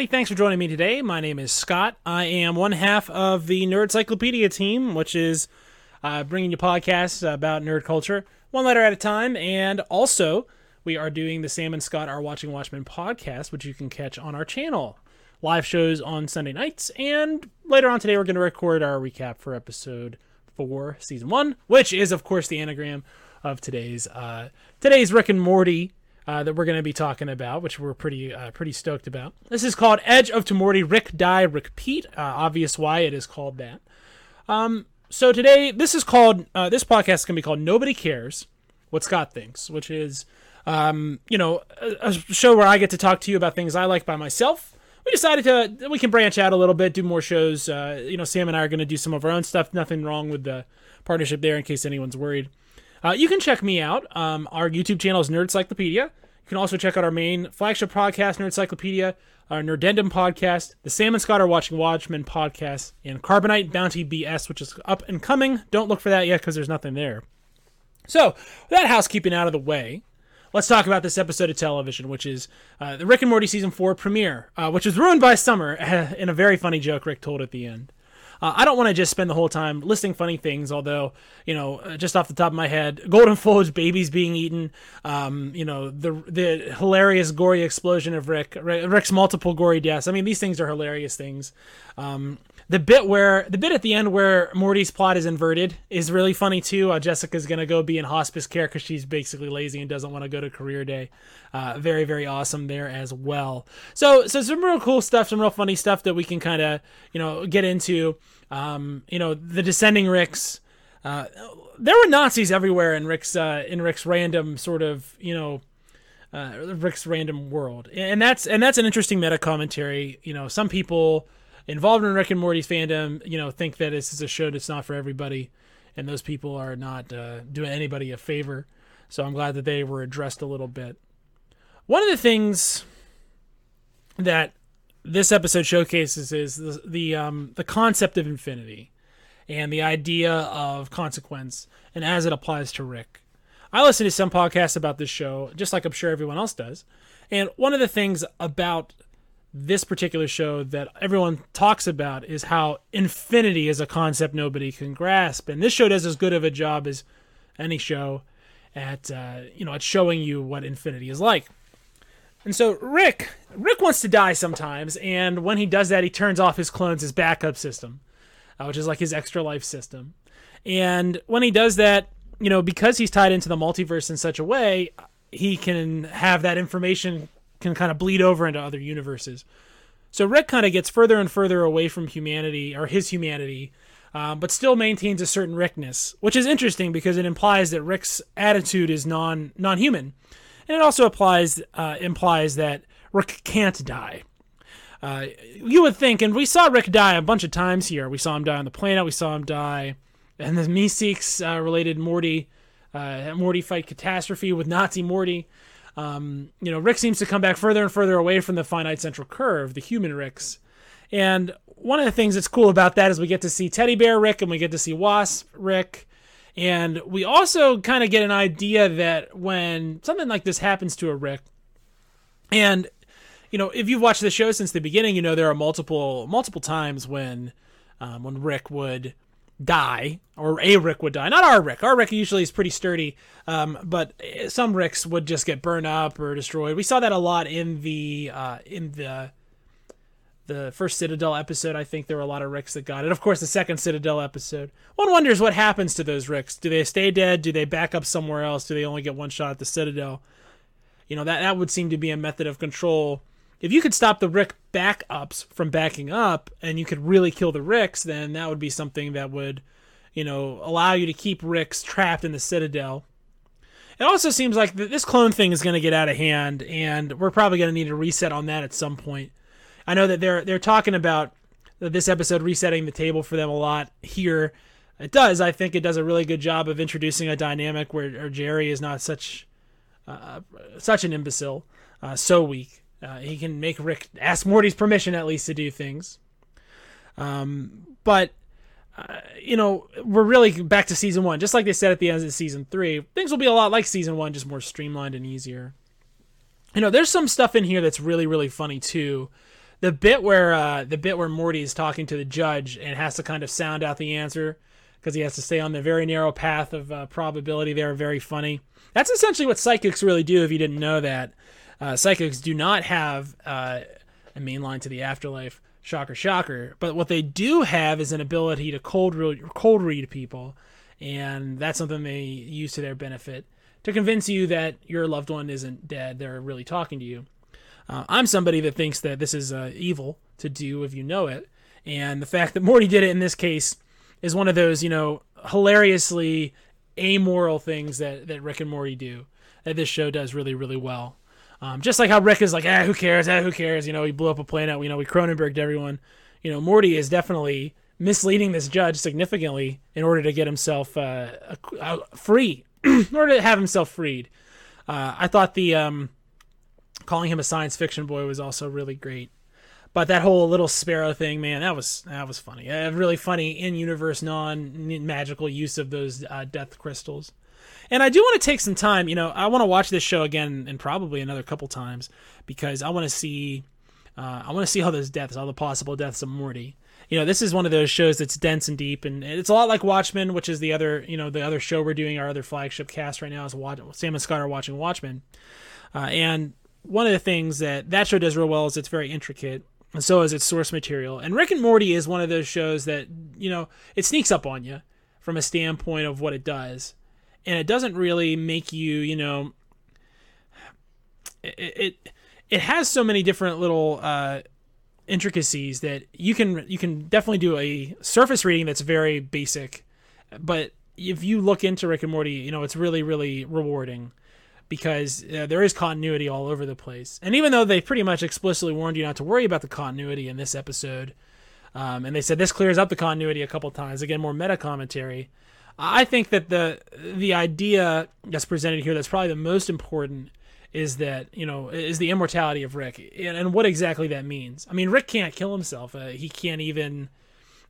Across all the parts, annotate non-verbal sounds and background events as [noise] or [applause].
Everybody, thanks for joining me today. My name is Scott. I am one half of the Nerd Cyclopedia team, which is uh, bringing you podcasts about nerd culture one letter at a time. And also, we are doing the Sam and Scott Are Watching Watchmen podcast, which you can catch on our channel. Live shows on Sunday nights. And later on today, we're going to record our recap for episode four, season one, which is, of course, the anagram of today's uh, today's Rick and Morty uh, that we're going to be talking about, which we're pretty uh, pretty stoked about. This is called Edge of Tomorty Rick Die Repeat. Uh, obvious why it is called that. Um, so today, this is called uh, this podcast is going to be called Nobody Cares What Scott Thinks, which is um, you know a, a show where I get to talk to you about things I like by myself. We decided to we can branch out a little bit, do more shows. Uh, you know, Sam and I are going to do some of our own stuff. Nothing wrong with the partnership there, in case anyone's worried. Uh, you can check me out. Um, our YouTube channel is Nerd Cyclopedia. Can also check out our main flagship podcast, Nerd Encyclopedia, our Nerdendum podcast, the Sam and Scott are watching Watchmen podcast, and Carbonite Bounty BS, which is up and coming. Don't look for that yet because there's nothing there. So, with that housekeeping out of the way, let's talk about this episode of television, which is uh, the Rick and Morty season four premiere, uh, which was ruined by Summer [laughs] in a very funny joke Rick told at the end. Uh, I don't want to just spend the whole time listing funny things, although, you know, uh, just off the top of my head, [laughs] Golden Folge babies being eaten, um, you know, the the hilarious gory explosion of Rick, Rick's multiple gory deaths. I mean, these things are hilarious things. Um, the bit where the bit at the end where Morty's plot is inverted is really funny too. Uh, Jessica's gonna go be in hospice care because she's basically lazy and doesn't want to go to career day. Uh, very very awesome there as well. So so some real cool stuff, some real funny stuff that we can kind of you know get into. Um, you know the descending Ricks. Uh, there were Nazis everywhere in Rick's uh, in Rick's random sort of you know uh, Rick's random world, and that's and that's an interesting meta commentary. You know, some people involved in Rick and Morty's fandom, you know, think that this is a show that's not for everybody, and those people are not uh, doing anybody a favor. So I'm glad that they were addressed a little bit. One of the things that this episode showcases is the the, um, the concept of infinity and the idea of consequence, and as it applies to Rick. I listen to some podcasts about this show, just like I'm sure everyone else does. And one of the things about this particular show that everyone talks about is how infinity is a concept nobody can grasp, and this show does as good of a job as any show at uh, you know at showing you what infinity is like. And so Rick Rick wants to die sometimes, and when he does that, he turns off his clones' his backup system, uh, which is like his extra life system. And when he does that, you know, because he's tied into the multiverse in such a way, he can have that information can kind of bleed over into other universes. So Rick kind of gets further and further away from humanity or his humanity, um, but still maintains a certain Rickness, which is interesting because it implies that Rick's attitude is non non human, and it also applies uh, implies that Rick can't die. Uh, you would think, and we saw Rick die a bunch of times here. We saw him die on the planet. We saw him die, and the Meeseeks uh, related Morty uh, Morty fight catastrophe with Nazi Morty. Um, you know, Rick seems to come back further and further away from the finite central curve, the human Ricks. And one of the things that's cool about that is we get to see Teddy Bear Rick and we get to see Wasp Rick. And we also kind of get an idea that when something like this happens to a Rick, and you know, if you've watched the show since the beginning, you know there are multiple multiple times when um, when Rick would die, or a Rick would die. Not our Rick. Our Rick usually is pretty sturdy, um, but some Ricks would just get burned up or destroyed. We saw that a lot in the uh, in the the first Citadel episode. I think there were a lot of Ricks that got it. Of course, the second Citadel episode. One wonders what happens to those Ricks. Do they stay dead? Do they back up somewhere else? Do they only get one shot at the Citadel? You know that that would seem to be a method of control if you could stop the Rick backups from backing up and you could really kill the Ricks, then that would be something that would, you know, allow you to keep Ricks trapped in the Citadel. It also seems like this clone thing is going to get out of hand, and we're probably going to need a reset on that at some point. I know that they're they're talking about this episode resetting the table for them a lot here. It does. I think it does a really good job of introducing a dynamic where Jerry is not such uh, such an imbecile, uh, so weak. Uh, he can make Rick ask Morty's permission at least to do things. Um, but uh, you know, we're really back to season one, just like they said at the end of season three. Things will be a lot like season one, just more streamlined and easier. You know, there's some stuff in here that's really, really funny too. The bit where uh, the bit where Morty is talking to the judge and has to kind of sound out the answer because he has to stay on the very narrow path of uh, probability. They're very funny. That's essentially what psychics really do. If you didn't know that, uh, psychics do not have uh, a main line to the afterlife. Shocker, shocker. But what they do have is an ability to cold read, cold read people, and that's something they use to their benefit to convince you that your loved one isn't dead. They're really talking to you. Uh, I'm somebody that thinks that this is uh, evil to do if you know it, and the fact that Morty did it in this case is one of those, you know, hilariously amoral things that that Rick and Morty do. That this show does really, really well. Um, just like how Rick is like, ah, who cares? Ah, who cares? You know, he blew up a planet. You know, we Cronenberged everyone. You know, Morty is definitely misleading this judge significantly in order to get himself uh, free, [clears throat] in order to have himself freed. Uh, I thought the um, calling him a science fiction boy was also really great. But that whole little sparrow thing, man, that was that was funny. Uh, really funny in universe, non magical use of those uh, death crystals. And I do want to take some time. You know, I want to watch this show again and probably another couple times because I want to see, uh, I want to see all those deaths, all the possible deaths of Morty. You know, this is one of those shows that's dense and deep, and it's a lot like Watchmen, which is the other, you know, the other show we're doing, our other flagship cast right now is Watch- Sam and Scott are watching Watchmen, uh, and one of the things that that show does real well is it's very intricate and so is its source material. And Rick and Morty is one of those shows that you know it sneaks up on you from a standpoint of what it does, and it doesn't really make you you know it it, it has so many different little uh, intricacies that you can you can definitely do a surface reading that's very basic, but if you look into Rick and Morty, you know it's really really rewarding because uh, there is continuity all over the place. And even though they pretty much explicitly warned you not to worry about the continuity in this episode, um, and they said this clears up the continuity a couple times, again more meta commentary. I think that the the idea that's presented here that's probably the most important is that you know is the immortality of Rick and, and what exactly that means. I mean, Rick can't kill himself. Uh, he can't even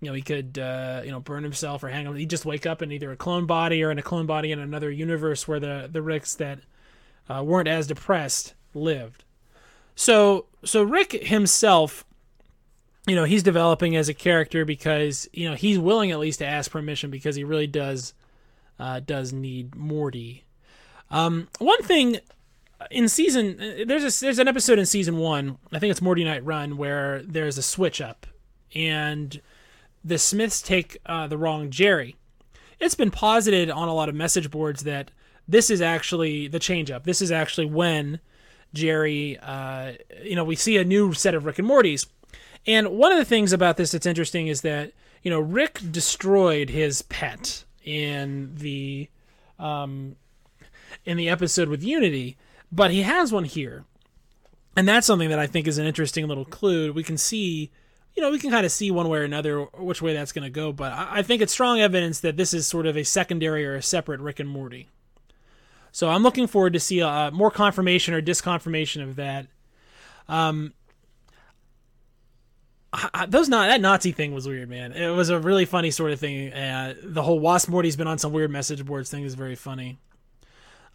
you know he could uh, you know burn himself or hang him. He just wake up in either a clone body or in a clone body in another universe where the the Ricks that uh, weren't as depressed lived. So so Rick himself, you know, he's developing as a character because you know he's willing at least to ask permission because he really does uh, does need Morty. Um, one thing in season there's a, there's an episode in season one I think it's Morty Night Run where there's a switch up and the Smiths take uh, the wrong Jerry. It's been posited on a lot of message boards that this is actually the change up. This is actually when Jerry, uh, you know, we see a new set of Rick and Mortys. And one of the things about this that's interesting is that, you know, Rick destroyed his pet in the um, in the episode with Unity, but he has one here. And that's something that I think is an interesting little clue. We can see, you know, we can kind of see one way or another which way that's going to go, but I, I think it's strong evidence that this is sort of a secondary or a separate Rick and Morty. So I'm looking forward to see uh, more confirmation or disconfirmation of that. Um, I, those not that Nazi thing was weird, man. It was a really funny sort of thing. Uh, the whole Wasp Morty's been on some weird message boards thing is very funny.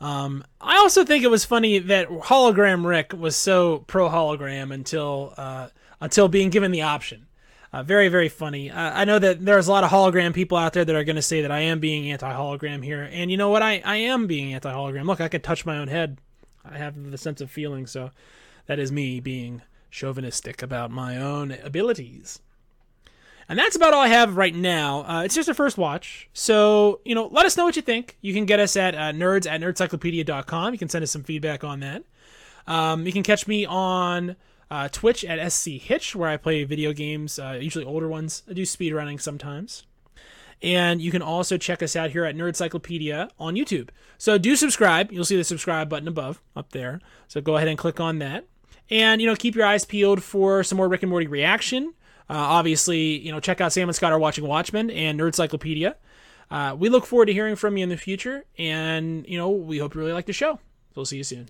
Um, I also think it was funny that hologram Rick was so pro hologram until uh, until being given the option. Uh, very, very funny. Uh, I know that there's a lot of hologram people out there that are going to say that I am being anti hologram here. And you know what? I, I am being anti hologram. Look, I can touch my own head. I have the sense of feeling. So that is me being chauvinistic about my own abilities. And that's about all I have right now. Uh, it's just a first watch. So, you know, let us know what you think. You can get us at uh, nerds at nerdcyclopedia.com. You can send us some feedback on that. Um, you can catch me on uh, Twitch at SC Hitch, where I play video games, uh, usually older ones. I do speedrunning sometimes. And you can also check us out here at Nerdcyclopedia on YouTube. So do subscribe. You'll see the subscribe button above, up there. So go ahead and click on that. And, you know, keep your eyes peeled for some more Rick and Morty reaction. Uh, obviously, you know, check out Sam and Scott are watching Watchmen and Nerdcyclopedia. Uh, we look forward to hearing from you in the future. And, you know, we hope you really like the show. We'll see you soon.